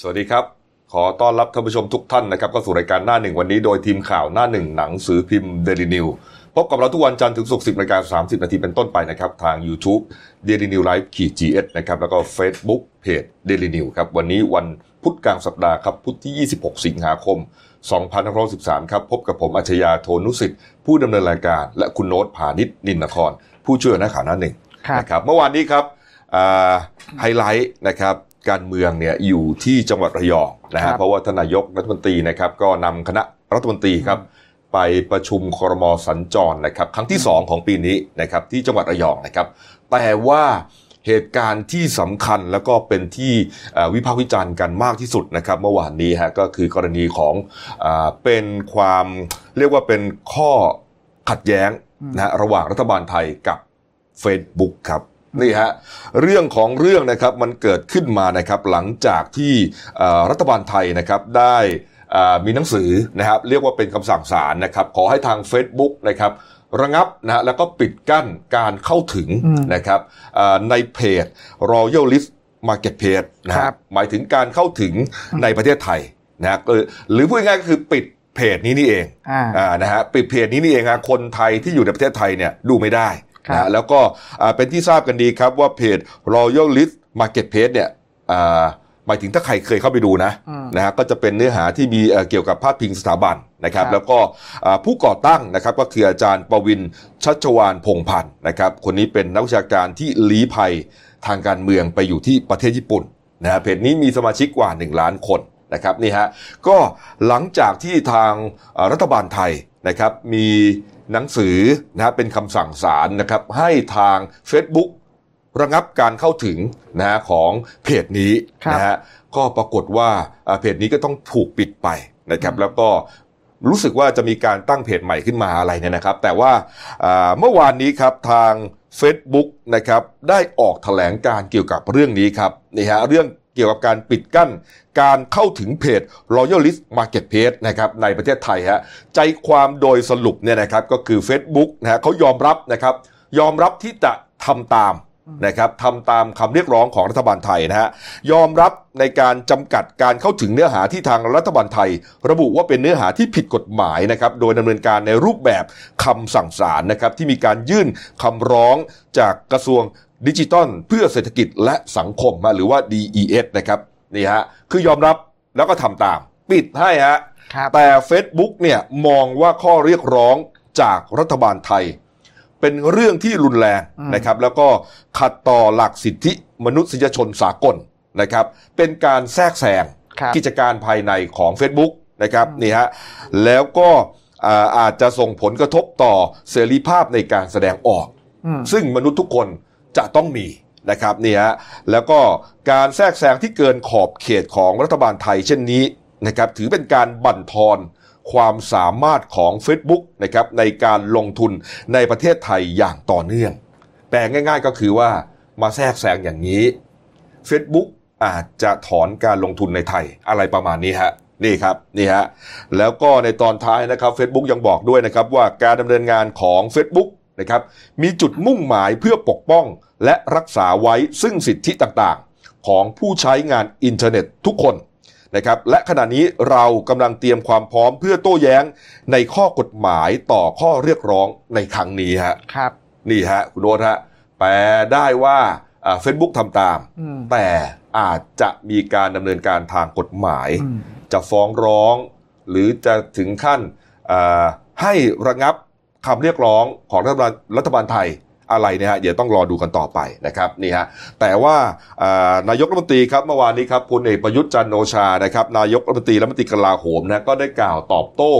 สวัสดีครับ ขอต้อนรับท่านผู้ชมทุกท่านนะครับก็สู่รายการหน้าหนึ่งวันนี้โดยทีมข่าวหน้าหนึ่งหนังสือพิมพ์เดลินิวพบกับเราทุกวันจันทร์ถึงศุกร์สิบนาฬิกาสามสิบนาทีเป็นต้นไปนะครับ ทาง YouTube Daily New Life ขีด GS นะครับ แล้วก็ Facebook เพจ Daily New ครับ วันนี้วันพุธกลางสัปดาห์ครับ พุธที่ 26 สิงหาคม2513 ครับ พบกับผมอัจฉริยะโทนุสิทธิ์ ผู้ดำเนินรายการ และคุณโน้ตผานิชนินนคร ผู้ช่วยนักข่าวหน้าหนึ่งครับนะครับเมื่อวานนี้ครับอ่าไฮไลท์นะครับ การเมืองเนี่ยอยู่ที่จังหวัดระยองนะครัฮะบเพราะว่าทานนายกรัฐมนตรีนะครับก็นำคณะรัฐมนตรีครับไปประชุมครมสัญจรนะครับครั้งที่ 2 ของปีนี้นะครับที่จังหวัดระยองนะครับแต่ว่าเหตุการณ์ที่สำคัญแล้วก็เป็นที่เอ่อวิพากษ์วิจารณ์กันมากที่สุดนะครับเมื่อวานนี้ฮะก็คือกรณีของอาเป็นความเรียกว่าเป็นข้อขัดแย้งนะฮะระหว่างรัฐบาลไทยกับ Facebook ครับ นี่ฮะเรื่องของเรื่องนะครับมันเกิดขึ้นมานะครับหลังจากที่เอ่อรัฐบาลไทยนะครับได้อ่ามีหนังสือนะครับเรียกว่าเป็นคำสั่งศาลนะครับขอให้ทาง Facebook นะครับระงับนะแล้วก็ปิดกั้นการเข้าถึงอืมนะครับอ่าในเพจ Royal List Marketplace นะคครัรับบหมายถึงการเข้าถึงในประเทศไทยนะฮะก็หรือพูดง่ายๆก็คือปิดเพจนี้นี่เองอ่าอ่านะฮะปิดเพจนี้นี่เองฮะคนไทยที่อยู่ในประเทศไทยเนี่ยดูไม่ได้ครับ นะฮะแล้วก็อ่าเป็นที่ทราบกันดีครับว่าเพจ Royal List Marketplace เนี่ยอ่าหมายถึงถ้าใครเคยเข้าไปดูนะอืมนะฮะก็จะเป็นเนื้อหาที่มีเอ่อเกี่ยวกับพาดพิงสถาบันนะครับครับแล้วก็อ่าผู้ก่อตั้งนะครับก็คืออาจารย์ประวินชัชวานพงษ์พันธ์นะครับ คนนี้เป็นนักวิชาการที่ลี้ภัยทางการเมืองไปอยู่ที่ประเทศญี่ปุ่นนะฮะเพจนี้มีสมาชิกกว่า 1 ล้านคนนะครับนี่ฮะก็หลังจากที่ทางเอ่อรัฐบาลไทยนะครับมี หนังสือนะฮะเป็นคำสั่งศาลนะครับให้ทาง Facebook ระงับการเข้าถึงนะฮะของเพจนี้ครับนะฮะก็ปรากฏว่าอ่าเพจนี้ก็ต้องถูกปิดไปนะครับแล้วก็รู้สึกว่าจะมีการตั้งเพจใหม่ขึ้นมาอะไรเนี่ยนะครับ แต่ว่าอ่าเมื่อวานนี้ครับทาง Facebook นะครับได้ออกแถลงการเกี่ยวกับเรื่องนี้ครับนี่ฮะเรื่อง เกี่ยวกับการปิดกั้น การเข้าถึงเพจ Royalist Marketplace นะครับในประเทศไทยฮะใจความโดยสรุปเนี่ยนะครับก็คือ Facebook นะฮะเขายอมรับนะครับยอมรับที่จะทำตามนะครับทำตามคำเรียกร้องของรัฐบาลไทยนะฮะยอมรับในการจำกัดการเข้าถึงเนื้อหาที่ทางรัฐบาลไทย ระบุว่าเป็นเนื้อหาที่ผิดกฎหมายนะครับโดยดำเนินการในรูปแบบคำสั่งศาลนะครับที่มีการยื่นคำร้องจากกระทรวง ดิจิทัลเพื่อเศรษฐกิจและสังคมมาหรือว่า DES นะครับนี่ฮะคือยอมรับแล้วก็ทำตาม ปิดให้ฮะครับแต่ Facebook เนี่ยมองว่าข้อเรียกร้องจากรัฐบาลไทย เป็นเรื่องที่รุนแรงอืมนะครับ แล้วก็ขัดต่อหลักสิทธิมนุษยชนสากลนะครับ เป็นการแทรกแซงครับกิจการภายในของ Facebook นะครับอืมนี่ฮะแล้วก็อ่าอาจจะส่งผลกระทบต่อเสรีภาพในการแสดงออกอืมซึ่งมนุษย์ทุกคน จะต้องมีนะครับนี่ฮะแล้วก็การแทรกแซงที่เกินขอบเขตของรัฐบาลไทยเช่นนี้นะครับถือเป็นการบั่นทอนความสามารถของ Facebook นะครับในการลงทุนในประเทศไทยอย่างต่อเนื่อง แปลง่าย ๆ ก็คือว่ามาแทรกแซงอย่างนี้ Facebook อาจจะถอนการลงทุนในไทยอะไรประมาณนี้ฮะนี่ครับนี่ฮะแล้วก็ในตอนท้ายนะครับ Facebook ยังบอกด้วยนะครับว่าการดำเนินงานของ Facebook นะครับมีจุดมุ่งหมายเพื่อปกป้อง และรักษาไว้ซึ่งสิทธิต่างๆ ของผู้ใช้งานอินเทอร์เน็ตทุกคนนะครับและขณะนี้เรากำลังเตรียมความพร้อมเพื่อโต้แย้งในข้อกฎหมายต่อข้อเรียกร้องในครั้งนี้ฮะครับ นี่ฮะคุณโน้ตฮะแปลได้ว่าเฟซบุ๊กทำตามอืมแต่อาจจะมีการดำเนินการทางกฎหมายอืมจะฟ้องร้อง หรือจะถึงขั้นเอ่อให้ระงับคำเรียกร้องของรัฐบาลรัฐบาลไทย อะไรเนี่ยฮะเดี๋ยวต้องรอดูกันต่อไปนะครับนี่ฮะแต่ว่าเอ่อนายกรัฐมนตรีครับเมื่อวานนี้ครับพลเอกประยุทธ์จันทร์โอชานะครับนายกรัฐมนตรีและรัฐมนตรีกลาโหมนะก็ได้กล่าวตอบโต้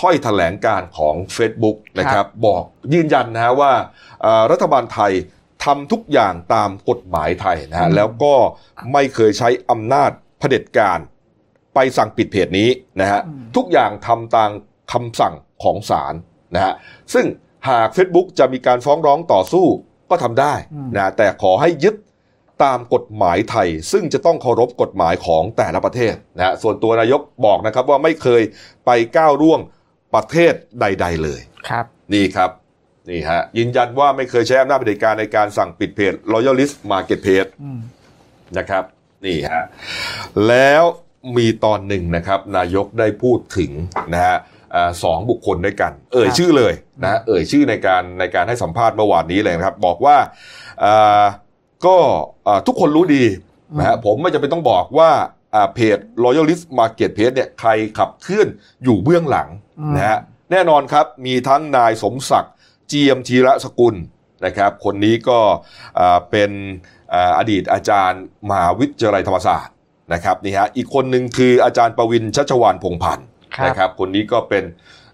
ถ้อยแถลงการของ Facebook นะครับบอกยืนยันนะฮะว่าเอ่อรัฐบาลไทยทำทุกอย่างตามกฎหมายไทยนะฮะอืมแล้วก็ไม่เคยใช้อำนาจเผด็จการ ไปสั่งปิดเพจนี้นะฮะทุกอย่างทำตามคำสั่งของศาลนะฮะซึ่ง หาก Facebook จะมีการฟ้องร้องต่อสู้ก็ทำได้นะแต่ขอให้ยึดตามกฎหมายไทย ซึ่งจะต้องเคารพกฎหมายของแต่ละประเทศนะฮะส่วนตัวนายกบอกนะครับว่าไม่เคยไปก้าวร่วงประเทศใด ๆ เลยครับ นี่ครับนี่ฮะยืนยันว่าไม่เคยใช้อำนาจเผด็จการในการสั่งปิดเพจ Royalist Marketplace อืมนะครับนี่ฮะแล้วมีตอนหนึ่งนะครับ นายกได้พูดถึงนะฮะอ่า สองบุคคลด้วยกัน เอ่ยครับชื่อเลยนะฮะเอ่ยชื่อในการในการให้สัมภาษณ์เมื่อวานนี้เลยนะครับ บอกว่าอ่าก็อ่าทุกคนรู้ดีนะฮะผมไม่จำเป็นต้องบอกว่าอ่าเพจ Loyalist Marketplace เนี่ยใครขับเคลื่อนอยู่เบื้องหลังอืมนะฮะแน่นอนครับมีทั้งนายสมศักดิ์เจียมธีระสกุลนะครับ คนนี้ก็อ่าเป็นอ่าอดีตอาจารย์มหาวิทยาลัยธรรมศาสตร์นะครับนี่ฮะอีกคนหนึ่งคืออาจารย์ประวินชัชวานพงษ์พันธ์ครับ นะครับคนนี้ก็เป็น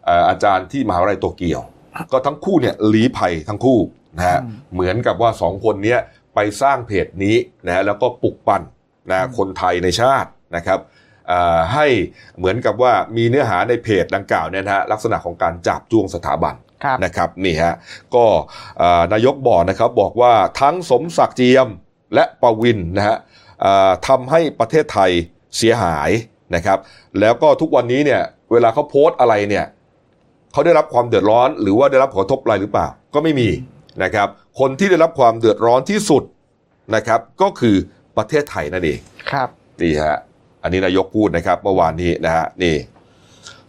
เอ่ออาจารย์ที่มหาวิทยาลัยโตเกียว ก็ทั้งคู่เนี่ยลี้ภัยทั้งคู่นะฮะอืมเหมือนกับว่าสองคนเนี้ยไปสร้างเพจนี้นะฮะแล้วก็ปลุกปั่นนะคนไทยในชาตินะครับเอ่อให้เหมือนกับว่ามีเนื้อหาในเพจดังกล่าวเนี่ยนะฮะลักษณะของการจับจ้วงสถาบันครับนะครับนี่ฮะก็เอ่อนายกบอกนะครับบอกว่าทั้งสมศักดิ์เจียมและประวินนะฮะเอ่อทำให้ประเทศไทยเสียหาย นะครับ แล้วก็ทุกวันนี้เนี่ยเวลาเขาโพสต์อะไรเนี่ยเขาได้รับความเดือดร้อน หรือว่าได้รับผลกระทบอะไรหรือเปล่า ก็ไม่มีนะครับ คนที่ได้รับความเดือดร้อนที่สุดนะครับ ก็คือประเทศไทยนั่นเองครับนี่ฮะอันนี้นายกพูดนะครับเมื่อวานนี้นะฮะนี่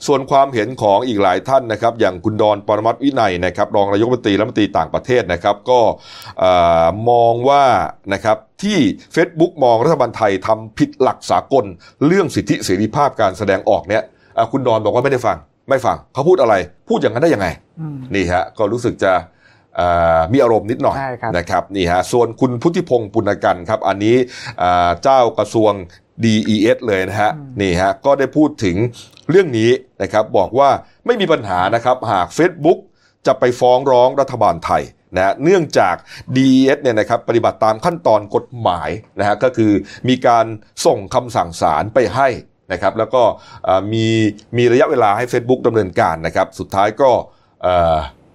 ส่วนความเห็นของอีกหลายท่านนะครับ อย่างคุณดอนปรมัตถ์วินัยนะครับรองนายกรัฐมนตรีและรัฐมนตรีต่างประเทศนะครับ ก็เอ่อมองว่านะครับที่ Facebook มองรัฐบาลไทยทำผิดหลักสากล เรื่องสิทธิเสรีภาพการแสดงออกเนี่ยอะคุณดอนบอกว่าไม่ได้ฟัง ไม่ฟังเขาพูดอะไร พูดอย่างนั้นได้ยังไงอืมนี่ฮะก็รู้สึกจะเอ่อมีอารมณ์นิดหน่อยใช่ครับนะครับนี่ฮะส่วนคุณพุทธิพงศ์ปุณกันครับ อันนี้อ่าเจ้ากระทรวง DES เลยนะฮะนี่ฮะก็ได้พูดถึงเรื่องนี้นะครับบอกว่าไม่มีปัญหานะครับหาก Facebook จะไปฟ้องร้องรัฐบาลไทยนะฮะเนื่องจาก DES เนี่ยนะครับปฏิบัติตามขั้นตอนกฎหมายนะฮะก็คือมีการส่งคำสั่งศาลไปให้นะครับแล้วก็อ่ามีมีระยะเวลาให้ Facebook ดำเนินการนะครับสุดท้ายก็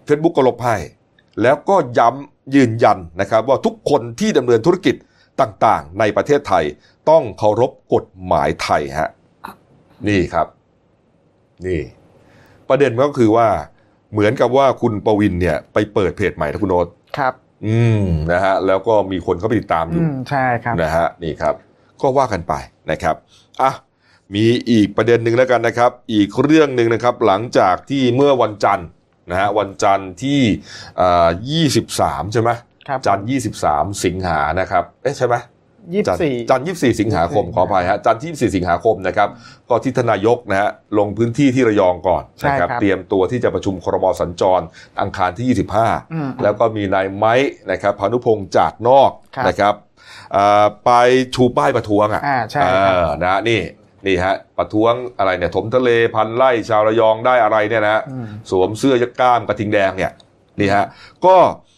เฟซบุ๊กก็ลบให้แล้วก็ย้ำยืนยันนะครับว่าทุกคนที่ดำเนินธุรกิจต่างๆ ในประเทศไทย ต้องเคารพกฎหมายไทยฮะนี่ครับ นี่ ประเด็นก็คือว่าเหมือนกับว่าคุณประวินเนี่ย ไปเปิดเพจใหม่นะคุณโนตครับ อืมนะฮะ แล้วก็มีคนเข้าไปติดตามออืยู่มใช่ครับนะฮะนี่ครับ ก็ว่ากันไปนะครับอะมีอีกประเด็นหนึ่งแล้วกันนะครับ อีกเรื่องหนึ่งนะครับ หลังจากที่เมื่อวันจันทร์นะฮะวันจันทร์ที่อ่า23ใช่ไหมครับจันทร์23สิงหานะครับ เอ๊ะใช่ไหม ยี่จัสินทร์บสี่จันทร์24สิงหาคมขออภัยฮะจันทร์ที่24สิงหาคมนะครับก็ที่ทานนายกนะฮะลงพื้นที่ที่ระยองก่อนนะครับเตรียมตัวที่จะประชุมครมสัญจร อังคารที่อืม25 แล้วก็มีนายไม้นะครับพานุพงษ์จาดนอกครับนะครับอ่าไปชูป้ายประท้วงอะอ่าใช่ครับเออนะนี่นี่ฮะประท้วงอะไรเนี่ยถมทะเลพันไล่ชาวระยองได้อะไรเนี่ยนะฮะอืมสวมเสื้อยักก้ามกระทิงแดงเนี่ยนี่ฮะก็เอ่อ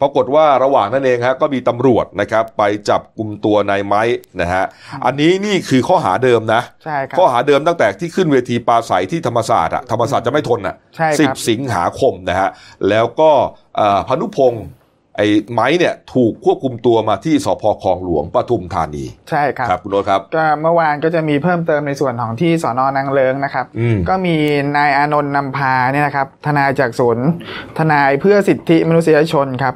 ปรากฏว่าระหว่างนั้นเองฮะก็มีตำรวจนะครับไปจับกลุ่มตัวนายไม้นะฮะอันนี้นี่คือข้อหาเดิมนะ ใช่ครับ ข้อหาเดิมตั้งแต่ที่ขึ้นเวทีปราศัยที่ธรรมศาสตร์อะธรรมศาสตร์จะไม่ทนอะใช่สิบครับสิงหาคมนะฮะแล้วก็เอ่อพานุพงศ์ ไอ้ไม้เนี่ยถูกควบคุมตัวมาที่สพคลองหลวงปทุมธานี ใช่ครับครับคุณโนตครับก็เมื่อวานก็จะมีเพิ่มเติมในส่วนของที่สอนอนางเลิงนะครับอืมก็มีนายอานนท์นำพาเนี่ยนะครับ ทนายจากศูนย์ทนายเพื่อสิทธิมนุษยชนครับ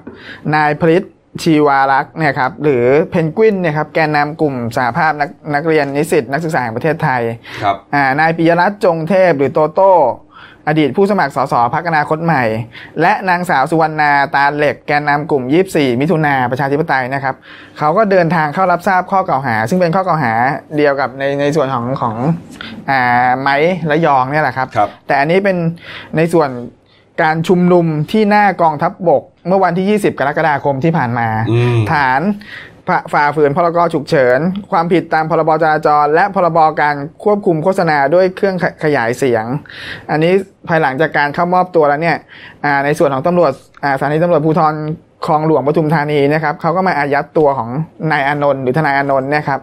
นายพริตชีวารักษ์เนี่ยครับหรือเพนกวินเนี่ยครับแกนนำกลุ่มสหภาพนักนักเรียนนิสิตนักศึกษาแห่งประเทศไทยครับอ่านายปิยรัตน์จงเทพหรือโตโต้ อดีตผู้สมัครสสพักอนาคตใหม่ และนางสาวสุวรรณาตาเหล็กแกนนำกลุ่ม 24 มิถุนาประชาธิปไตยนะครับเขาก็เดินทางเข้ารับทราบข้อกล่าวหา ซึ่งเป็นข้อกล่าวหาเดียวกับในในส่วนของของอ่าไม้ระยองเนี่ยแหละครับครับแต่อันนี้เป็นในส่วนการชุมนุมที่หน้ากองทัพบบก เมื่อวันที่ 20 กรกฎาคมที่ผ่านมาอืมฐาน ฝ่าฝืนพรกฉุกเฉิน ความผิดตามพรบจราจร และพรบการควบคุมโฆษณาด้วยเครื่องขยายเสียง อันนี้ภายหลังจากการเข้ามอบตัวแล้วเนี่ยในส่วนของตำรวจอ่าสถานีตำรวจภูธร คลองหลวงปทุมธานีนะครับเขาก็มาอายัดตัวของนายอานนท์หรือทนายอานนท์เนี่ยครับ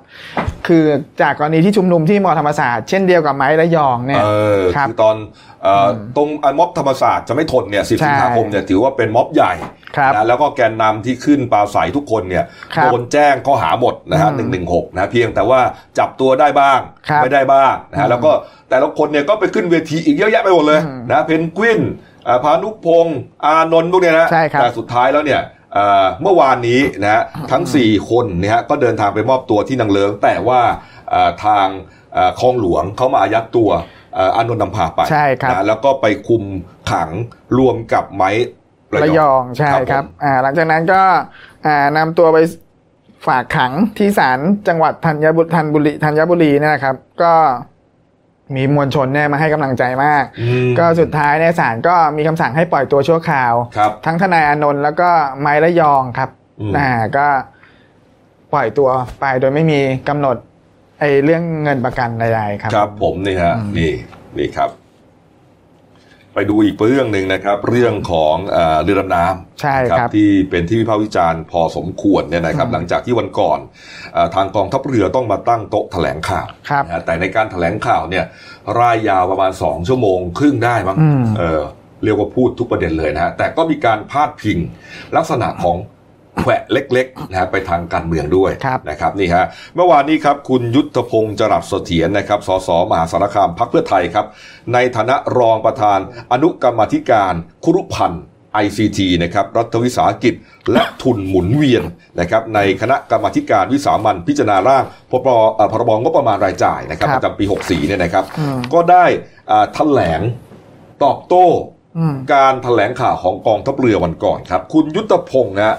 คือจากกรณีที่ชุมนุมที่มอธรรมศาสตร์เช่นเดียวกับไม้ระยองเนี่ยเออครับคือตอนเอ่ออตรงอะม็อบธรรมศาสตร์จะไม่ทนเนี่ยสิบใช่สิงหาคมเนี่ยถือว่าเป็นม็อบใหญ่ครับนะแล้วก็แกนนำที่ขึ้นปราศัยทุกคนเนี่ยครับโดนแจ้งข้อหาหมดนะฮะอืมหนึ่งหนึ่งหกนะเพียงแต่ว่าจับตัวได้บ้างครับไม่ได้บ้างนะอืฮะมแล้วก็แต่ละคนเนี่ยก็ไปขึ้นเวทีอีกเยอะแยะไปหมดเลยอืมนะเพนกวินอ่า พานุพงศ์อานนท์พวกเนี้ยนะใช่ครับแต่สุดท้ายแล้วเนี่ยเอ่อเมื่อวานนี้นะฮะทั้ง 4 คนเนี่ยฮะก็เดินทางไปมอบตัวที่นางเลิง แต่ว่าเอ่อทางเอ่อคลองหลวงเขามาอายัดตัวเอ่ออานนท์นำพาไปใช่ครับนะแล้วก็ไปคุมขังรวมกับไม้ระยองใช่ครับผมครับอ่าหลังจากนั้นก็อ่านำตัวไปฝากขังที่ศาลจังหวัดธัญบุรีธัญบุรีธัญบุรีเนยนะครับ ก็ มีมวลชนเนี่ยมาให้กำลังใจมากอืมก็สุดท้ายเนี่ยศาลก็มีคำสั่งให้ปล่อยตัวชั่วคราวครับทั้งทนายอานนท์แล้วก็ไม้ระยองครับอืมอ่าก็ปล่อยตัวไปโดยไม่มีกำหนดไอ้เรื่องเงินประกันใดๆครับ ครับผมนี่ฮะอืมนี่นี่ครับ ไปดูอีกเรื่องหนึ่งนะครับ เรื่องของเอ่อเรือดำน้ำใช่นะครับที่เป็นที่วิพากษ์วิจารณ์พอสมควรเนี่ยนะครับอืมหลังจากที่วันก่อนเออทางกองทัพเรือต้องมาตั้งโต๊ะแถลงข่าวครับนะฮะแต่ในการแถลงข่าวเนี่ยร่ายยาวประมาณสองชั่วโมงครึ่งได้มั้งอืมเออเรียกว่าพูดทุกประเด็นเลยนะฮะแต่ก็มีการพาดพิงลักษณะของ แขวะเล็กๆนะฮะไปทางการเมืองด้วยครับนะครับนี่ฮะเมื่อวานนี้ครับคุณยุทธพงศ์จรัสเสถียรนะครับสสมหาสารคามพักเพื่อไทยครับ ในฐานะรองประธานอนุกรรมาธิการคุรุพันธ์ ICT นะครับรัฐวิสาหกิจและทุนหมุนเวียนนะครับในคณะกรรมาธิการวิสามันพิจารณาร่างพรบเอ่อพรบงบประมาณรายจ่ายนะครับคปรับระจำปี 64เนี่ยนะครับอืมก็ได้อ่าแถลงตอบโต้อืมการแถลงข่าวของกองทัพเรือวันก่อนครับ คุณยุทธพงศ์นะฮะ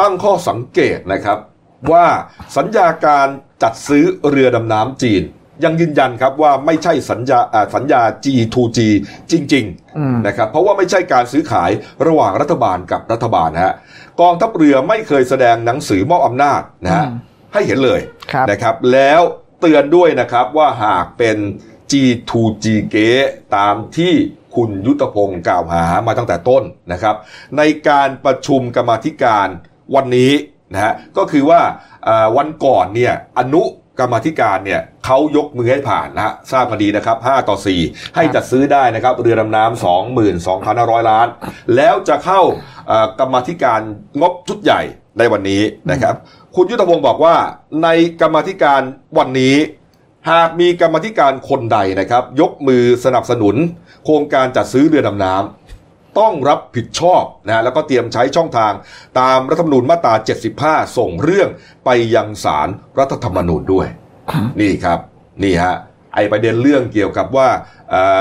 ตั้งข้อสังเกตนะครับ ว่าสัญญาการจัดซื้อเรือดำน้ำจีน ยังยืนยันครับว่าไม่ใช่สัญญาอ่าสัญญา G2G จริงอืมๆนะครับ เพราะว่าไม่ใช่การซื้อขายระหว่างรัฐบาลกับรัฐบาลนะฮะกองทัพเรือไม่เคยแสดงหนังสือมอบอำนาจนะฮะอืมให้เห็นเลยครับนะครับ แล้วเตือนด้วยนะครับว่าหากเป็น G2G เก๊ตามที่คุณยุทธพงศ์กล่าวหามาตั้งแต่ต้นนะครับ ในการประชุมกรรมาธิการ วันนี้นะฮะก็คือว่าวันก่อนเนี่ยอนุกรรมธิการเนี่ยเขายกมือให้ผ่านนะฮะทราบมาดีนะครับ 5 ต่อ 4 ให้จัดซื้อได้นะครับ เรือดำน้ำ22,500 ล้าน แล้วจะเข้ากรรมธิการงบชุดใหญ่ในวันนี้นะครับ คุณยุทธพงศ์บอกว่าในกรรมธิการวันนี้ หากมีกรรมธิการคนใดนะครับ ยกมือสนับสนุน โครงการจัดซื้อเรือดำน้ำ ต้องรับผิดชอบนะฮะแล้วก็เตรียมใช้ช่องทางตามรัฐธรรมนูญมาตรา 75 ส่งเรื่องไปยังศาลรัฐธรรมนูญด้วย นี่ครับนี่ฮะไอประเด็นเรื่องเกี่ยวกับว่าเอ่อ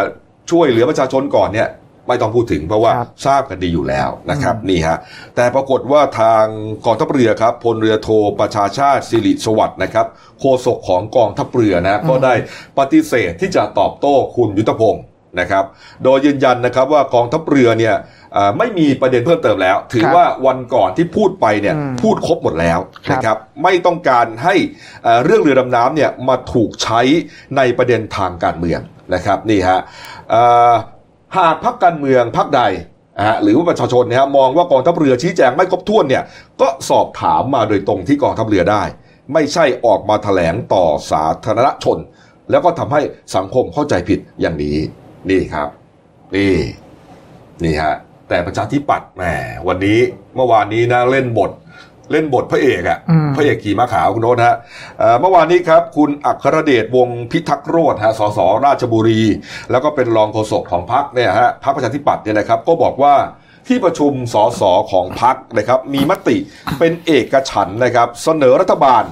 ช่วยเหลือประชาชนก่อนเนี่ยไม่ต้องพูดถึงเพราะว่าครับทราบกันดีอยู่แล้วนะครับนี่ฮะแต่ปรากฏว่าทางกองทัพเรือครับพลเรือโทประชาชาติสิริสวัสดิ์นะครับโฆษกของกองทัพเรือนะก็ได้ปฏิเสธที่จะตอบโต้คุณยุทธพงศ์ นะครับ โดยยืนยันนะครับว่ากองทัพเรือเนี่ยเอ่อไม่มีประเด็นเพิ่มเติมแล้ว ถือครับว่าวันก่อนที่พูดไปเนี่ยอืมพูดครบหมดแล้วครับนะครับไม่ต้องการให้เอ่อเรื่องเรือดำน้ำเนี่ยมาถูกใช้ในประเด็นทางการเมืองนะครับนี่ฮะเอ่อหากพักการเมืองพักใดนะฮะหรือว่าประชาชนเนี่ยฮะมองว่ากองทัพเรือชี้แจงไม่ครบถ้วนเนี่ยก็สอบถามมาโดยตรงที่กองทัพเรือได้ ไม่ใช่ออกมาแถลงต่อสาธารณชน แล้วก็ทำให้สังคมเข้าใจผิดอย่างนี้ นี่ครับ นี่ นี่ฮะแต่ประชาธิปัตย์แหมวันนี้เมื่อวานนี้นะเล่นบท เล่นบทพระเอกอะอืมพระเอกขี่ม้าขาวคุณโน้ตฮะเอ่อเมื่อวานนี้ครับ คุณอัครเดชวงศ์พิทักษ์โรธฮะสสราชบุรี แล้วก็เป็นรองโฆษกของพรรคเนี่ยฮะพรรคประชาธิปัตย์เนี่ยนะครับ ก็บอกว่าที่ประชุมสสของพรรคนะครับ มีมติเป็นเอกฉันท์นะครับ เสนอรัฐบาล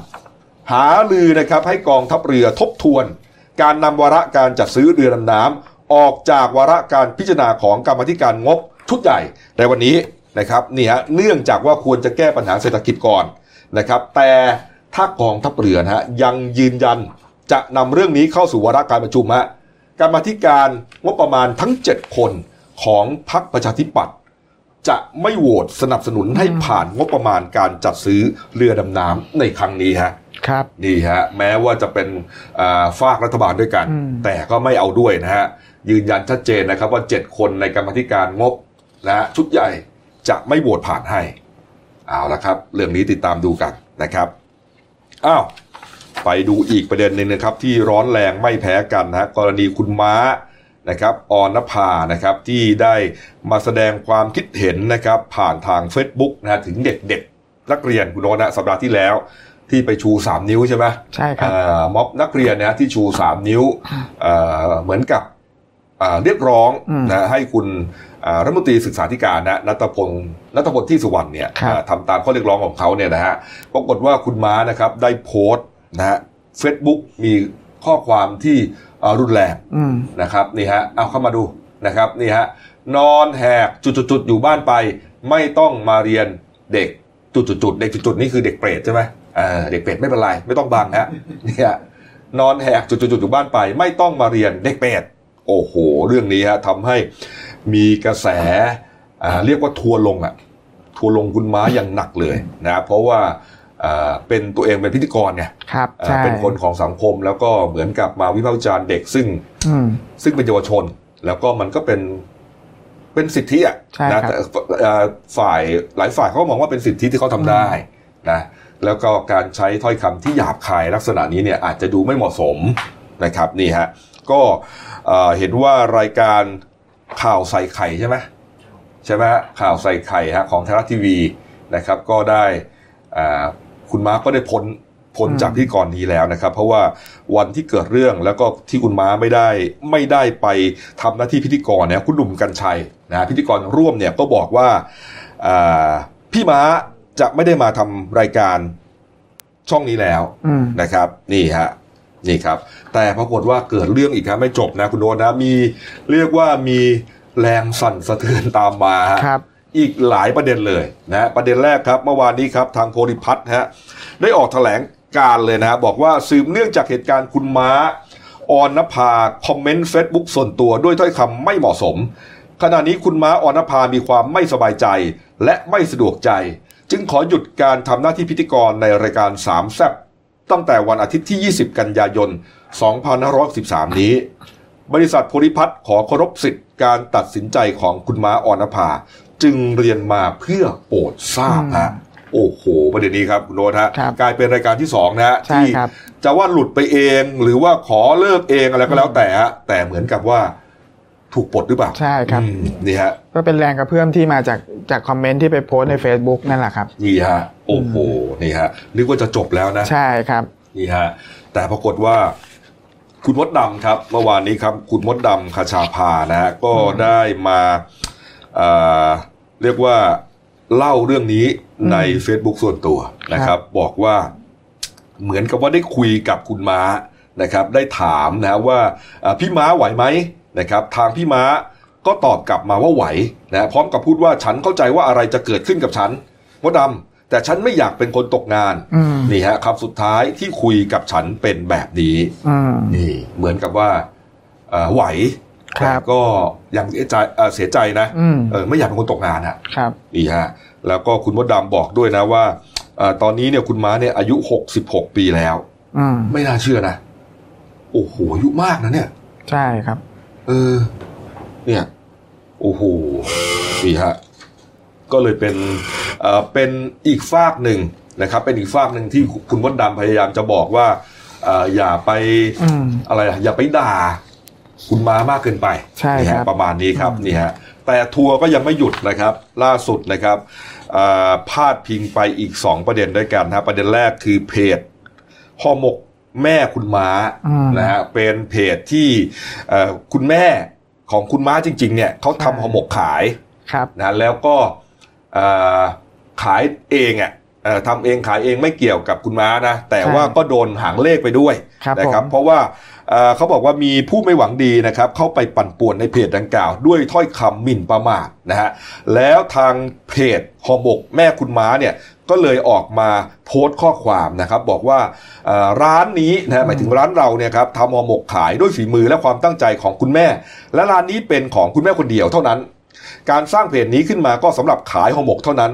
หาลือนะครับให้กองทัพเรือทบทวน การนำวาระการจัดซื้อเรือดำน้ำ ออกจากวาระการพิจารณาของกรรมาธิการงบชุดใหญ่ในวันนี้นะครับนี่ฮะเนื่องจากว่าควรจะแก้ปัญหาเศรษฐกิจก่อนนะครับ แต่ถ้ากองทัพเรือนะฮะยังยืนยันจะนำเรื่องนี้เข้าสู่วาระการประชุมฮะกรรมาธิการงบประมาณทั้ง 7 คนของพรรคประชาธิปัตย์จะไม่โหวตสนับสนุนให้ผ่านงบประมาณการจัดซื้อเรือดำน้ำในครั้งนี้ฮะครับนี่ฮะแม้ว่าจะเป็นอ่าฝากรัฐบาลด้วยกันอืมแต่ก็ไม่เอาด้วยนะฮะ ยืนยันชัดเจนนะครับว่า 7 คนในกรรมาธิการงบนะฮะชุดใหญ่จะไม่โหวตผ่านให้ เอาละครับ เรื่องนี้ติดตามดูกันนะครับอ้าวไปดูอีกประเด็นหนึ่งนะครับ ที่ร้อนแรงไม่แพ้กันนะฮะกรณีคุณม้านะครับออนภานะครับที่ได้มาแสดงความคิดเห็นนะครับ ผ่านทาง Facebook นะฮะถึงเด็กๆนักเรียนคุณโนตนะสัปดาห์ที่แล้ว ที่ไปชู 3 นิ้วใช่ไหมใช่ครับเอ่อม็อบนักเรียนเนี่ยที่ชู 3 นิ้วเอ่อเหมือนกับ เอ่อ่าเรียกร้องอืมนะให้คุณอ่ารัฐมนตรีศึกษาธิการนะนัตพลนัตพลที่สุวรรณเนี่ยครับอ่าทำตามข้อเรียกร้องของเขาเนี่ยนะฮะปรากฏว่าคุณม้านะครับได้โพสต์นะฮะเฟซบุ๊กมีข้อความที่อ่ารุนแรงอืมนะครับนี่ฮะเอาเข้ามาดูนะครับนี่ฮะนอนแหกจุดๆๆอยู่บ้านไป ไม่ต้องมาเรียนเด็กจุดๆๆเด็กจุดๆนี่คือเด็กเปรตใช่ไหมเออเด็กเปรตไม่เป็นไร ไม่ต้องบังฮะเนี่ยนอนแหกจุดๆๆอยู่บ้านไป ไม่ต้องมาเรียนเด็กเปรต โอ้โห เรื่องนี้ฮะทำให้มีกระแสอ่าเรียกว่าทัวร์ลงอะทัวร์ลงคุณม้าอย่างหนักเลยนะเพราะว่าอ่าเป็นตัวเองเป็นพิธีกรเนี่ยครับอ่าใช่เป็นคนของสังคมแล้วก็เหมือนกับมาวิพากษ์วิจารณ์เด็กซึ่งอืมซึ่งเป็นเยาวชน แล้วก็มันก็เป็นเป็นสิทธิอะใช่นะครับแต่เอ่อฝ่ายหลายฝ่ายเขาก็มองว่าเป็นสิทธิที่เขาทำได้นะแล้วก็การใช้ถ้อยคำที่หยาบคายลักษณะนี้เนี่ยอาจจะดูไม่เหมาะสมนะครับนี่ฮะ ก็เอ่อเห็นว่ารายการข่าวใส่ไข่ใช่ไหมใช่ไหมฮะข่าวใส่ไข่ฮะของไทยรัฐทีวีนะครับก็ได้อ่าคุณม้าก็ได้พ้นพ้นอืมจากพิธีกรนี้แล้วนะครับ เพราะว่าวันที่เกิดเรื่องแล้วก็ที่คุณม้าไม่ได้ไม่ได้ไปทำหน้าที่พิธีกรเนี่ยคุณหนุ่มกัญชัยนะพิธีกรร่วมเนี่ยก็บอกว่าอ่าพี่ม้าจะไม่ได้มาทำรายการช่องนี้แล้วอืมนะครับ นี่ฮะ นี่ครับ แต่ปรากฏว่าเกิดเรื่องอีกครับไม่จบนะคุณโดนนะมีเรียกว่ามีแรงสั่นสะเทือนตามมาฮะครับอีกหลายประเด็นเลยนะประเด็นแรกครับเมื่อวานนี้ครับทางโพลิพัฒน์ฮะได้ออกแถลงการเลยนะบอกว่าสืบเนื่องจากเหตุการณ์คุณม้าออนนภาคอมเมนต์เฟซบุ๊กส่วนตัวด้วยถ้อยคำไม่เหมาะสม ขณะนี้คุณม้าออนนภามีความไม่สบายใจ และไม่สะดวกใจ จึงขอหยุดการทำหน้าที่พิธีกรในรายการสามแซบ ตั้งแต่วันอาทิตย์ที่ 20 กันยายน 2513 นี้ บริษัทโพลิพัฒน์ขอเคารพสิทธิ์การตัดสินใจของคุณม้าออนภา จึงเรียนมาเพื่อโปรดทราบฮะโอ้โหประเด็นนี้ครับคุณโนตฮะครับกลายเป็นรายการที่สองนะฮะใช่ที่ครับจะว่าหลุดไปเองหรือว่าขอเลิกเองอะไรก็แล้วแต่ฮะแต่เหมือนกับว่า ถูกปลดหรือเปล่า ใช่ครับอืมนี่ฮะก็เป็นแรงกระเพื่อมที่มาจากจากคอมเมนต์ที่ไปโพสต์ใน Facebook นั่นแหละครับนี่ฮะโอ้โหนี่ฮะนึกว่าจะจบแล้วนะ ใช่ครับนี่ฮะแต่ปรากฏว่าคุณมดดำครับเมื่อวานนี้ครับ คุณมดดำคาชาพานะฮะก็ได้มาเอ่อเรียกว่าเล่าเรื่องนี้ใน Facebook ส่วนตัวนะครับ บอกว่าเหมือนกับว่าได้คุยกับคุณม้านะครับ ได้ถามนะว่าอ่าพี่ม้าไหวไหม นะครับทางพี่ม้าก็ตอบกลับมาว่าไหวนะพร้อมกับพูดว่าฉันเข้าใจว่าอะไรจะเกิดขึ้นกับฉันมดดำแต่ฉันไม่อยากเป็นคนตกงานอืมนี่ฮะคำสุดท้ายที่คุยกับฉันเป็นแบบนี้อืมนี่ เหมือนกับว่าเอ่อไหวครัแต่บก็ยังเสียใจเอ่อเสียใจนะอืมเออไม่อยากเป็นคนตกงานฮะครับนี่ฮะแล้วก็คุณมดดำบอกด้วยนะว่าเอ่อตอนนี้เนี่ยคุณม้าเนี่ยอายุหกสิบหกปีแล้วอืมไม่น่าเชื่อนะ โอ้โหอายุมากนะเนี่ย ใช่ครับ เออ เนี่ย โอ้โหนี่ฮะ ก็เลยเป็นเอ่อเป็นอีกฝากหนึ่งนะครับ เป็นอีกฝากหนึ่งที่คุณมดดำพยายามจะบอกว่าเอ่ออย่าไปอืมอะไรอะอย่าไปด่า คุณม้ามากเกินไปใช่นี่ครัฮะบประมาณนี้ครับนี่ฮะแต่ทัวร์ก็ยังไม่หยุดนะครับ ล่าสุดนะครับเอ่อพาดพิงไปอีกสองประเด็นด้วยกันนะประเด็นแรกคือเพจห่อหมก แม่คุณม้าอืมนะฮะเป็นเพจที่เอ่อคุณแม่ของคุณม้าจริง ๆ เนี่ยเขาทำห่อหมกขายครับนะแล้วก็เอ่อขายเองอะเอ่อทำเองขายเองไม่เกี่ยวกับคุณม้านะ แต่ใช่ว่าก็โดนหางเลขไปด้วยครับนะครับผมเพราะว่าเอ่อเขาบอกว่ามีผู้ไม่หวังดีนะครับ เข้าไปปั่นป่วนในเพจดังกล่าว ด้วยถ้อยคำหมิ่นประมาทนะฮะแล้วทางเพจห่อหมกแม่คุณม้าเนี่ย ก็เลยออกมาโพสต์ข้อความนะครับ บอกว่าเอ่อร้านนี้นะฮะหมายถึงร้านเราเนี่ยครับทำห่อหมกขายด้วยฝีมือและความตั้งใจของคุณแม่ และร้านนี้เป็นของคุณแม่คนเดียวเท่านั้น การสร้างเพจนี้ขึ้นมาก็สำหรับขายห่อหมกเท่านั้น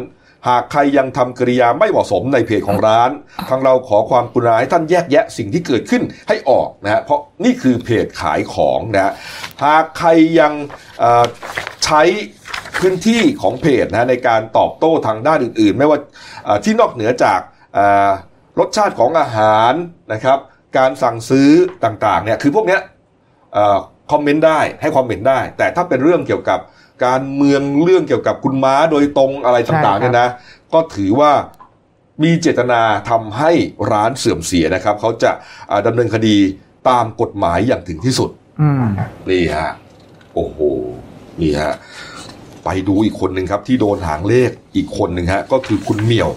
หากใครยังทำกริยาไม่เหมาะสมในเพจของร้าน ทางเราขอความกรุณาให้ท่านแยกแยะสิ่งที่เกิดขึ้นให้ออกนะฮะเพราะนี่คือเพจขายของนะฮะหากใครยังเอ่อใช้ พื้นที่ของเพจนะในการตอบโต้ทางด้านอื่น ๆ ไม่ว่าเอ่อที่นอกเหนือจากเอ่อรสชาติของอาหารนะครับ การสั่งซื้อต่างๆเนี่ยคือพวกเนี้ยเอ่อคอมเมนต์ได้ให้ความเห็นได้ แต่ถ้าเป็นเรื่องเกี่ยวกับการเมืองเรื่องเกี่ยวกับคุณม้าโดยตรงอะไรต่างๆใช่ครับเนี่ยนะ ก็ถือว่ามีเจตนาทำให้ร้านเสื่อมเสียนะครับ เขาจะอ่าดำเนินคดีตามกฎหมายอย่างถึงที่สุดอืมนี่ฮะ โอ้โหนี่ฮะ ไปดูอีกคนหนึ่งครับ ที่โดนหางเลขอีกคนหนึ่งฮะ ก็คือคุณเหมียว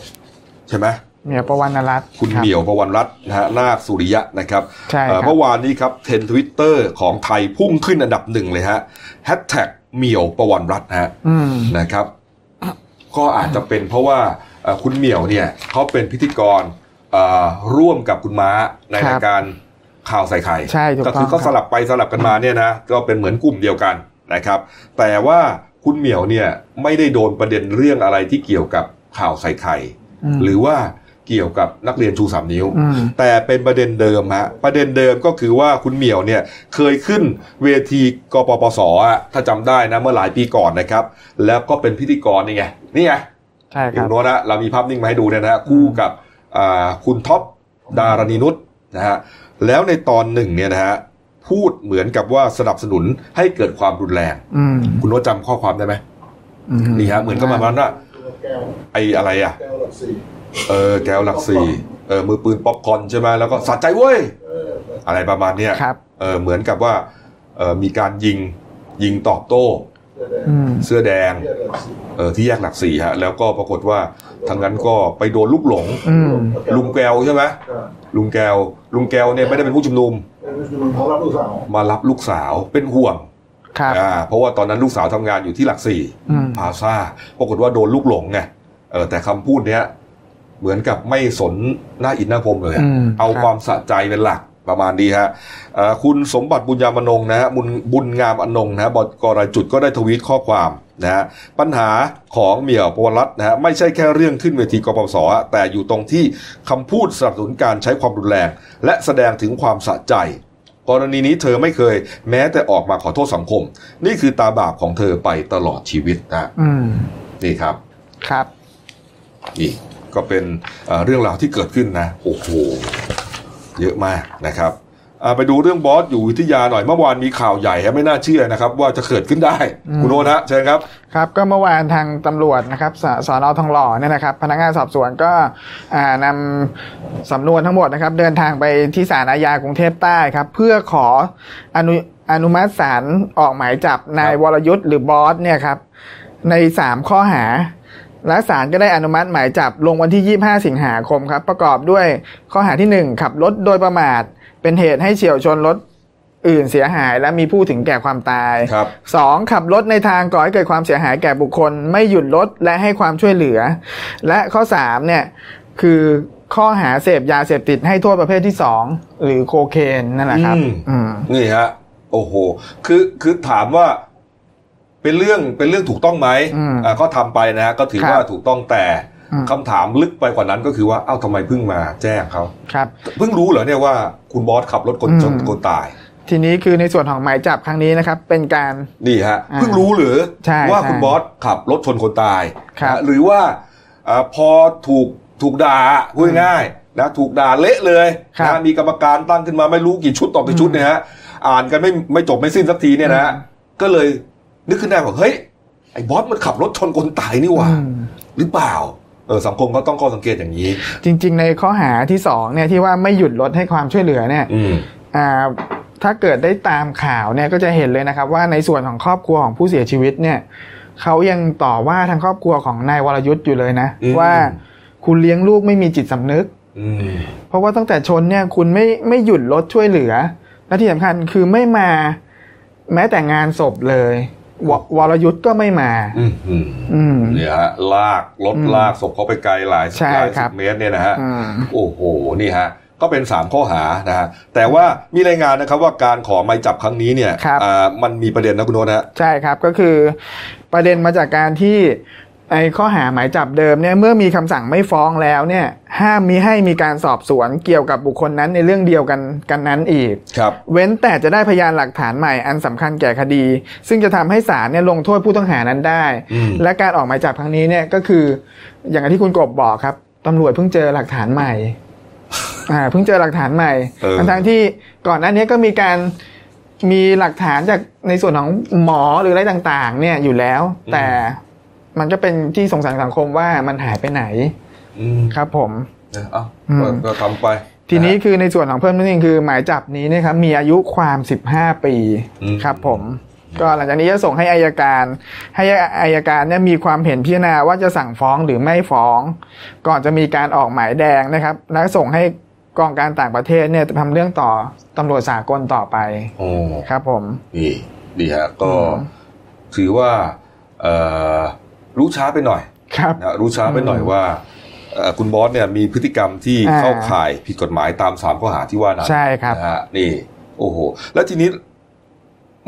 ใช่ไหมเหมียวประวันรัตน์คุณรับเหมียวประวันรัตน์นะฮะนาคสุริยะนะครับใช่ครับเอ่อเมื่อวานนี้ครับเทรนทวิตเตอร์ของไทยพุ่งขึ้นอันดับหนึ่งเลยฮะแฮชแท็กเหมียวประวันรัตน์ฮะอืมนะครับ ก็อาจจะเป็นเพราะว่าเอ่อคุณเหมียวเนี่ยเขาเป็นพิธีกรเอ่อร่วมกับคุณม้าในครับรายการข่าวใส่ไข่ใช่ถูกก็ต้คือองเขาคสรับลับไปสลับกันมาเนี่ยนะก็เป็นเหมือนกลุ่มเดียวกันนะครับ แต่ว่า คุณเหมียวเนี่ยไม่ได้โดนประเด็นเรื่องอะไรที่เกี่ยวกับข่าวใส่ไข่อืมหรือว่าเกี่ยวกับนักเรียนชูสามนิ้วอืมแต่เป็นประเด็นเดิมฮะประเด็นเดิมก็คือว่าคุณเหมียวเนี่ยเคยขึ้นเวทีกปปสอะถ้าจำได้นะเมื่อหลายปีก่อนนะครับ แล้วก็เป็นพิธีกรนี่ไงนี่ไงใช่คคุรัณบโน้ตนะเรามีภาพนิ่งมาให้ดูเนี่ยนะฮะคู่กับอ่าคุณท็อปดารณีนุชนะฮะแล้วในตอนหนึ่งเนี่ยนะฮะ พูดเหมือนกับว่าสนับสนุนให้เกิดความรุนแรง อืมคุณโน้ตจำข้อความได้ไหมอืมนี่ฮะเหมือนกับประมาณว่าแก้วไอ้อะไรอะแก้วหลักสี่เออแก้วหลักสี่เออมือปืนป๊อปคอร์นใช่ไหมแล้วก็สะใจเว้ยเอออะไรประมาณเนี้ยครับ เออเหมือนกับว่าเออมีการยิงยิงตอบโต้เสื้อแดงอืมเสื้อแดงแก้วหลักสี่เออที่แยกหลักสี่ฮะแล้วก็ปรากฏว่า ทางนั้นก็ไปโดนลูกหลงอืมลุงแก้วใช่ไหมก็ลุงแก้วลุงแก้วเนี่ยไม่ได้เป็นผู้ชุมนุมเป็นเขารับลูกสาวมารับลูกสาวเป็นห่วงครับอ่าเพราะว่าตอนนั้นลูกสาวทำงานอยู่ที่หลักสี่อืมพาซาปรากฏว่าโดนลูกหลงไงเออแต่คำพูดเนี้ยเหมือนกับไม่สนหน้าอินหน้าพรมเลยอะอืมเอาครับความสะใจเป็นหลักประมาณนี้ฮะเอ่อคุณสมบัติบุญญามนงนะฮะบุญบุญงามอนงนะฮะบกรายจุดก็ได้ทวีตข้อความ นะฮะปัญหาของเหมี่ยวปวรัตน์นะฮะไม่ใช่แค่เรื่องขึ้นเวทีกปปสอะแต่อยู่ตรงที่คำพูดสนับสนุนการใช้ความรุนแรง และแสดงถึงความสะใจ กรณีนี้เธอไม่เคย แม้แต่ออกมาขอโทษสังคม นี่คือตาบาปของเธอไปตลอดชีวิตนะอืมนี่ครับครับนี่ก็เป็นเอ่อเรื่องราวที่เกิดขึ้นนะโอ้โหเยอะมากนะครับอ่า ไปดูเรื่องบอสอยู่วิทยาหน่อยเมื่อวานมีข่าวใหญ่ฮะไม่น่าเชื่อนะครับ ว่าจะเกิดขึ้นได้อืมคุณโนนะเชิญครับครับก็เมื่อวานทางตำรวจนะครับสสอนอทองหล่อเนี่ยนะครับ พนักงานสอบสวนก็อ่านำสำนวนทั้งหมดนะครับ เดินทางไปที่ศาลอาญากรุงเทพใต้ครับ เพื่อขออนุอนุมัติศาลออกหมายจับนายวรยุทธ์หรือบอสเนี่ยครับในสามข้อหาและศาลก็ได้อนุมัติหมายจับลงวันที่ 25 สิงหาคมครับ ประกอบด้วยข้อหาที่ 1 ขับรถโดยประมาท เป็นเหตุให้เฉียวชนรถอื่นเสียหายและมีผู้ถึงแก่ความตายครับสองขับรถในทางก่อให้เกิดความเสียหายแก่บุคคล ไม่หยุดรถและให้ความช่วยเหลือ และข้อสามเนี่ยคือข้อหาเสพยาเสพติดให้โทษประเภทที่สองหรือโคเคนนั่นแหละครับอืมอืมนี่ฮะโอ้โห คือคือถามว่าเป็นเรื่องเป็นเรื่องถูกต้องไหมอืมอ่าก็ทำไปนะฮะก็ถือครับว่าถูกต้องแต่อืม คำถามลึกไปกว่านั้นก็คือว่าเอ้าทำไมเพิ่งมาแจ้งเขาครับเพิ่งรู้เหรอเนี่ยว่าคุณบอสขับรถคนชนอืมคนตาย ทีนี้คือในส่วนของหมายจับครั้งนี้นะครับ เป็นการนี่ฮะอ่าเพิ่งรู้หรือใช่ว่าใช่คุณบอสขับรถชนคนตายครับนะหรือว่าอาพอถูกถูกด่าพูดง่ายๆนะถูกด่าเละเลยครับนะมีกรรมการตั้งขึ้นมาไม่รู้กี่ชุดต่อกี่ชุดเนี่ยฮะอ่านกันไม่ไม่จบไม่สิ้นสักทีเนี่ยนะฮะอืมก็เลยนึกขึ้นได้ว่าเฮ้ยไอ้บอสมันขับรถชนคนตายนี่หว่าอืมหรือเปล่า เออสังคมก็ต้องข้อสังเกตอย่างนี้ จริง ๆ ในข้อหาที่สองเนี่ยที่ว่าไม่หยุดรถให้ความช่วยเหลือเนี่ยอืมอ่าถ้าเกิดได้ตามข่าวเนี่ยก็จะเห็นเลยนะครับ ว่าในส่วนของครอบครัวของผู้เสียชีวิตเนี่ยเขายังต่อว่าทางครอบครัวของนายวรยุทธ์อยู่เลยนะอืมว่าคุณเลี้ยงลูกไม่มีจิตสำนึกอืมเพราะว่าตั้งแต่ชนเนี่ยคุณไม่ไม่หยุดรถช่วยเหลือ และที่สำคัญคือไม่มาแม้แต่งานศพเลย ววรยุทธ์ก็ไม่มาอืมอืมอืมเนี่ยฮะลากรถอืมลากศพเขาไปไกลหลายใช่หลายครัสิบบเมตรเนี่ยนะฮะอืมโอ้โหนี่ฮะก็เป็น 3 ข้อหานะฮะแต่ว่ามีรายงานนะครับว่าการขอหมายจับครั้งนี้เนี่ยครับอ่ามันมีประเด็นนะคุณโน้ตนะฮะใช่ครับก็คือประเด็นมาจากการที่ ไอ้ข้อหาหมายจับเดิมเนี่ยเมื่อมีคำสั่งไม่ฟ้องแล้วเนี่ยห้ามมีให้มีการสอบสวนเกี่ยวกับบุคคลนั้นในเรื่องเดียวกันกันนั้นอีก ครับ เว้นแต่จะได้พยานหลักฐานใหม่อันสำคัญแก่คดี ซึ่งจะทำให้ศาลเนี่ยลงโทษผู้ต้องหานั้นได้อืมและการออกหมายจับครั้งนี้เนี่ยก็คือ อย่างที่คุณกบบอกครับตำรวจเพิ่งเจอหลักฐานใหม่อ่าเพิ่งเจอหลักฐานใหม่เออทั้งๆที่ก่อนหน้านี้ก็มีการมีหลักฐานจากในส่วนของหมอหรืออะไรต่าง ๆ เนี่ยอยู่แล้ว แต่ มันก็เป็นที่สงสัยสังคมว่ามันหายไปไหนอืมครับ ผมเนี่ยเอ้าอืมก็ก็ทำไป ทีนี้ะฮะคือในส่วนของเพิ่มนิดนึงคือหมายจับนี้เนะครับมีอายุความ15ปีอืมครับผมอก็หลังจากนี้จะส่งให้อายการ ให้อายการเนี่ยมีความเห็นพิจารณาว่าจะสั่งฟ้องหรือไม่ฟ้อง ก่อนจะมีการออกหมายแดงนะครับ แล้วส่งให้กองการต่างประเทศเนี่ยทำเรื่องต่อตำรวจสากลต่อไปโอ้ครับผม นี่ดีฮะก็อืมถือว่าเอ่อ รู้ช้าไปหน่อยครับนะรู้ช้าไปหน่อยอืมว่าเอ่อคุณบอสเนี่ยมีพฤติกรรมที่อ่าเข้าข่ายผิดกฎหมายตามสามข้อหาที่ว่านั้นใช่ครับนะฮะนี่ โอ้โห แล้วทีนี้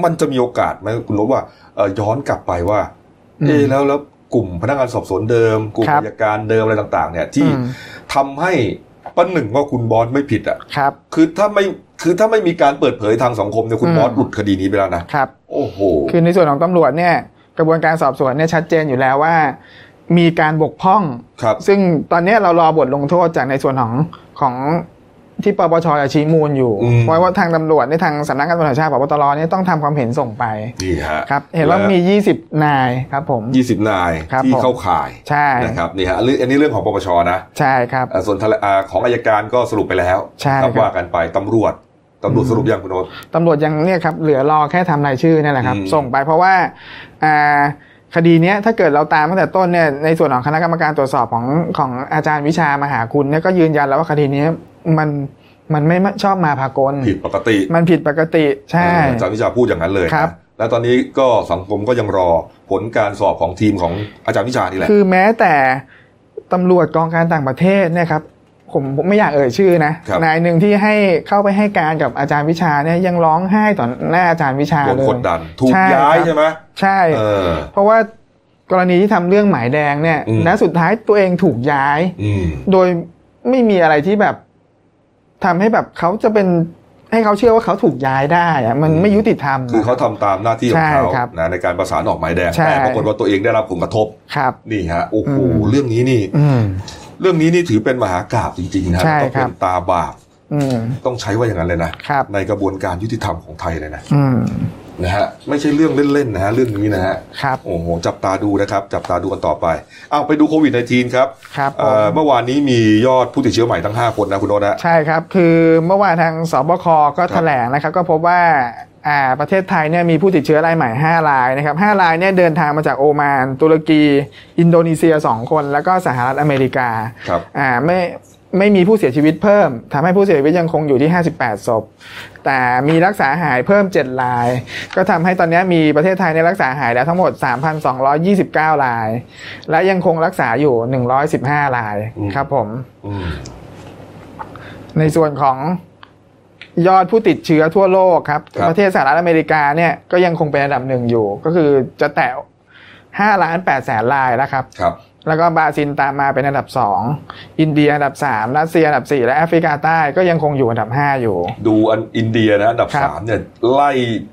มันจะมีโอกาสไหมคุณลบว่าเอ่อย้อนกลับไปว่าอืมเอะแล้วแล้วกลุ่มพนักงานสอบสวนเดิม กลุ่มครับอัยการเดิมอะไรต่างๆ เนี่ย ที่อืมทำให้ประหนึ่งว่าคุณบอสไม่ผิดอะครับ คือถ้าไม่คือถ้าไม่มีการเปิดเผยทางสังคมเนี่ยคุณอืมบอสหลุดคดีนี้ไปแล้วนะครับ โอ้โห คือในส่วนของตำรวจเนี่ย กระบวนการสอบสวนเนี่ยชัดเจนอยู่แล้วว่า มีการบกพร่องครับซึ่งตอนนี้เรารอบทลงโทษจากในส่วนของของที่ปปชจะชี้มูลอยู่อืมเพราะว่าทางตำรวจในทางสำนักงานตำรวจแห่งชาติปปตรเนี่ยต้องทำความเห็นส่งไปนี่ฮะครับ เห็นว่ามี 20 นายครับผมยี่สิบนายครับที่ผมเข้าข่ายใช่นะครับนี่ฮะอันนี้อันนี้เรื่องของปปชนะใช่ครับอ่าส่วนทะเลอ่าของอายการก็สรุปไปแล้วใช่ครับครับว่ากันไปตำรวจตำรวจสรุปยังคุณโอ๊ตตำรวจยังเนี่ยครับเหลือรอแค่ทำรายชื่อนี่แหละครับอืมส่งไปเพราะว่าอ่า คดีเนี้ยถ้าเกิดเราตามตั้งแต่ต้นเนี่ยในส่วนของคณะกรรมการตรวจสอบของของอาจารย์วิชามหาคุณเนี่ยก็ยืนยันแล้วว่าคดีนี้มันมันไม่ชอบมาพากลผิดปกติ มันผิดปกติใช่เอออาจารย์วิชาพูดอย่างนั้นเลยครับนะแล้วตอนนี้ก็สังคมก็ยังรอผลการสอบของทีมของอาจารย์วิชานี่แหละคือแม้แต่ตำรวจกองการต่างประเทศเนะครับ ผมผมไม่อยากเอ่ยชื่อนะครับนายหนึ่งที่ให้เข้าไปให้การกับอาจารย์วิชาเนี่ยยังร้องไห้ต่อหน้าอาจารย์วิชาโดนเลยกดดันถูกใช่ย้ายครับใช่ไหมใช่เออเพราะว่ากรณีที่ทำเรื่องหมายแดงเนี่ยอืมและสุดท้ายตัวเองถูกย้ายอืมโดยไม่มีอะไรที่แบบทำให้แบบเขาจะเป็นให้เขาเชื่อว่าเขาถูกย้ายได้อะมันอืมไม่ยุติธรรมคือเขาทำตามหน้าที่ของเขาใช่ครับนะในการประสานออกหมายแดงใช่แต่ปรากฏว่าตัวเองได้รับผลกระทบครับ นี่ฮะโอ้โหอืมเรื่องนี้นี่อืม เรื่องนี้นี่ถือเป็นมหากาบจริงๆนะใช่ต้องครัเป็บ นตาบาปอืม ต้องใช้ว่าอย่างนั้นเลยนะครับ ในกระบวนการยุติธรรมของไทยเลยนะอืม นะฮะไม่ใช่เรื่องเล่นๆนะฮะเรื่องนี้นะฮะครับ โอ้โหจับตาดูนะครับ จับตาดูกันต่อไปเอาไปดูโควิด -19 ครับครับผเอ่มอเมื่อวานนี้มียอดผู้ติดเชื้อใหม่ทั้ง 5 คนนะคุณโนตนะ ใช่ครับ คือเมื่อวานทางสบคก็แถลงนะครับ ก็พบว่าอ่า ประเทศไทยเนี่ยมีผู้ติดเชื้อรายใหม่ 5 รายนะครับ5รายเนี่ยเดินทางมาจากโอมาน ตุรกี อินโดนีเซีย 2 คน แล้วก็สหรัฐอเมริกาครับอ่าไม่ไม่มีผู้เสียชีวิตเพิ่มทำให้ผู้เสียชีวิตยังคงอยู่ที่ 58 ศพ แต่มีรักษาหายเพิ่ม 7 ราย ก็ทำให้ตอนนี้มีประเทศไทยในรักษาหายแล้วทั้งหมด 3,229 ราย และยังคงรักษาอยู่ 115 รายอืมครับผมอืมในส่วนของ ยอดผู้ติดเชื้อทั่วโลกครับครับ ประเทศสหรัฐอเมริกาเนี่ยก็ยังคงเป็นอันดับหนึ่งอยู่ ก็คือจะแตะ5ล้าน8แสนรายแล้วครับครับ แล้วก็บราซิลตามมาเป็นอันดับ 2 อินเดียอันดับ 3 รัสเซียอันดับ 4 และแอฟริกาใต้ก็ยังคงอยู่อันดับ 5 อยู่ ดูอันอินเดียนะอันดับครับสามเนี่ยไล่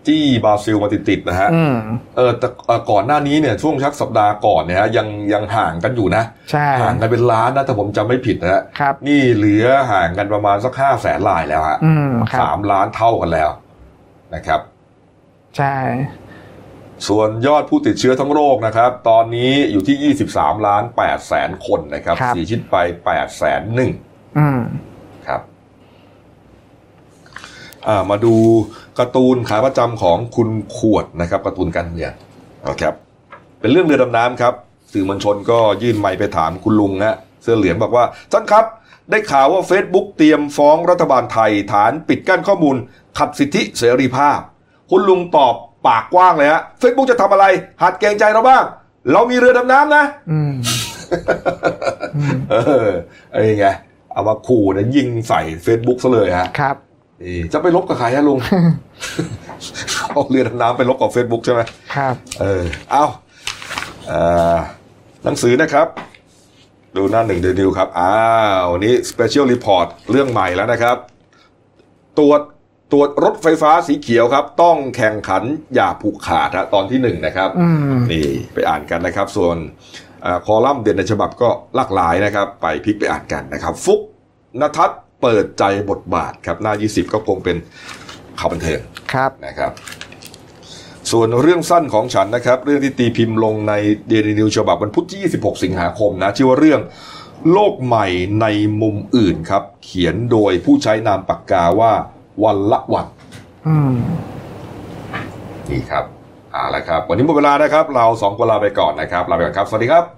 จี้บราซิลมาติดๆนะฮะอืมเออแต่เอ่อก่อนหน้านี้เนี่ยช่วงชักสัปดาห์ก่อนเนี่ยฮะยังยังห่างกันอยู่นะใช่ห่างกันเป็นล้านนะถ้าผมจำไม่ผิดนะฮะครับนี่เหลือห่างกันประมาณสักห้าแสนลายแล้วฮะอืมครับสามล้านเท่ากันแล้วนะครับ ใช่ ส่วนยอดผู้ติดเชื้อทั้งโลกนะครับ ตอนนี้อยู่ที่ 23 ล้าน8แสนคนนะครับครับเสียชีวิตไป8แสนหนึ่งอืมครับอ่ามาดูการ์ตูนขาประจำของคุณขวดนะครับการ์ตูนการเมืองนะครับ เป็นเรื่องเรือดำน้ำครับสื่อมวลชนก็ยื่นไมค์ไปถามคุณลุงฮะเสื้อเหลืองบอกว่าท่านครับได้ข่าวว่า Facebook เตรียมฟ้องรัฐบาลไทย ฐานปิดกั้นข้อมูล ขัดสิทธิเสรีภาพ คุณลุงตอบ ปากกว้างเลยฮะ Facebook จะทำอะไร หัดเกรงใจเราบ้าง เรามีเรือดำน้ำนะอืมเออไอ้ไงเอามาขู่นะยิงใส่ Facebook ซะเลยฮะครับนี่จะไปลบกับใครฮะลุงเอาเรือดำน้ำไปลบกับ Facebook ใช่ไหมครับ เออ เอาเอ่อหนังสือนะครับ ดูหน้าหนึ่งเดนิวครับ อ้าววันนี้ Special Report เรื่องใหม่แล้วนะครับ ตรวจ ตรวจรถไฟฟ้าสีเขียวครับ ต้องแข่งขันอย่าผูกขาดฮะตอนที่หนึ่งนะครับอืมนี่ไปอ่านกันนะครับ ส่วนเออคอลัมน์เด่นในฉบับก็หลากหลายนะครับ ไปพลิกไปอ่านกันนะครับ ฟุกนทัศน์เปิดใจบทบาทครับ หน้า 20 ก็คงเป็นข่าวบันเทิงครับนะครับ ส่วนเรื่องสั้นของฉันนะครับ เรื่องที่ตีพิมพ์ลงในเดลินิวฉบับวันพุธที่ 26 สิงหาคมนะชื่อว่าเรื่องโลกใหม่ในมุมอื่นครับ เขียนโดยผู้ใช้นามปากกาว่า วันละวันอืมนี่ครับเอาละครับ วันนี้หมดเวลานะครับ เราสองคนลาไปก่อนนะครับลาไปก่อนครับ สวัสดีครับ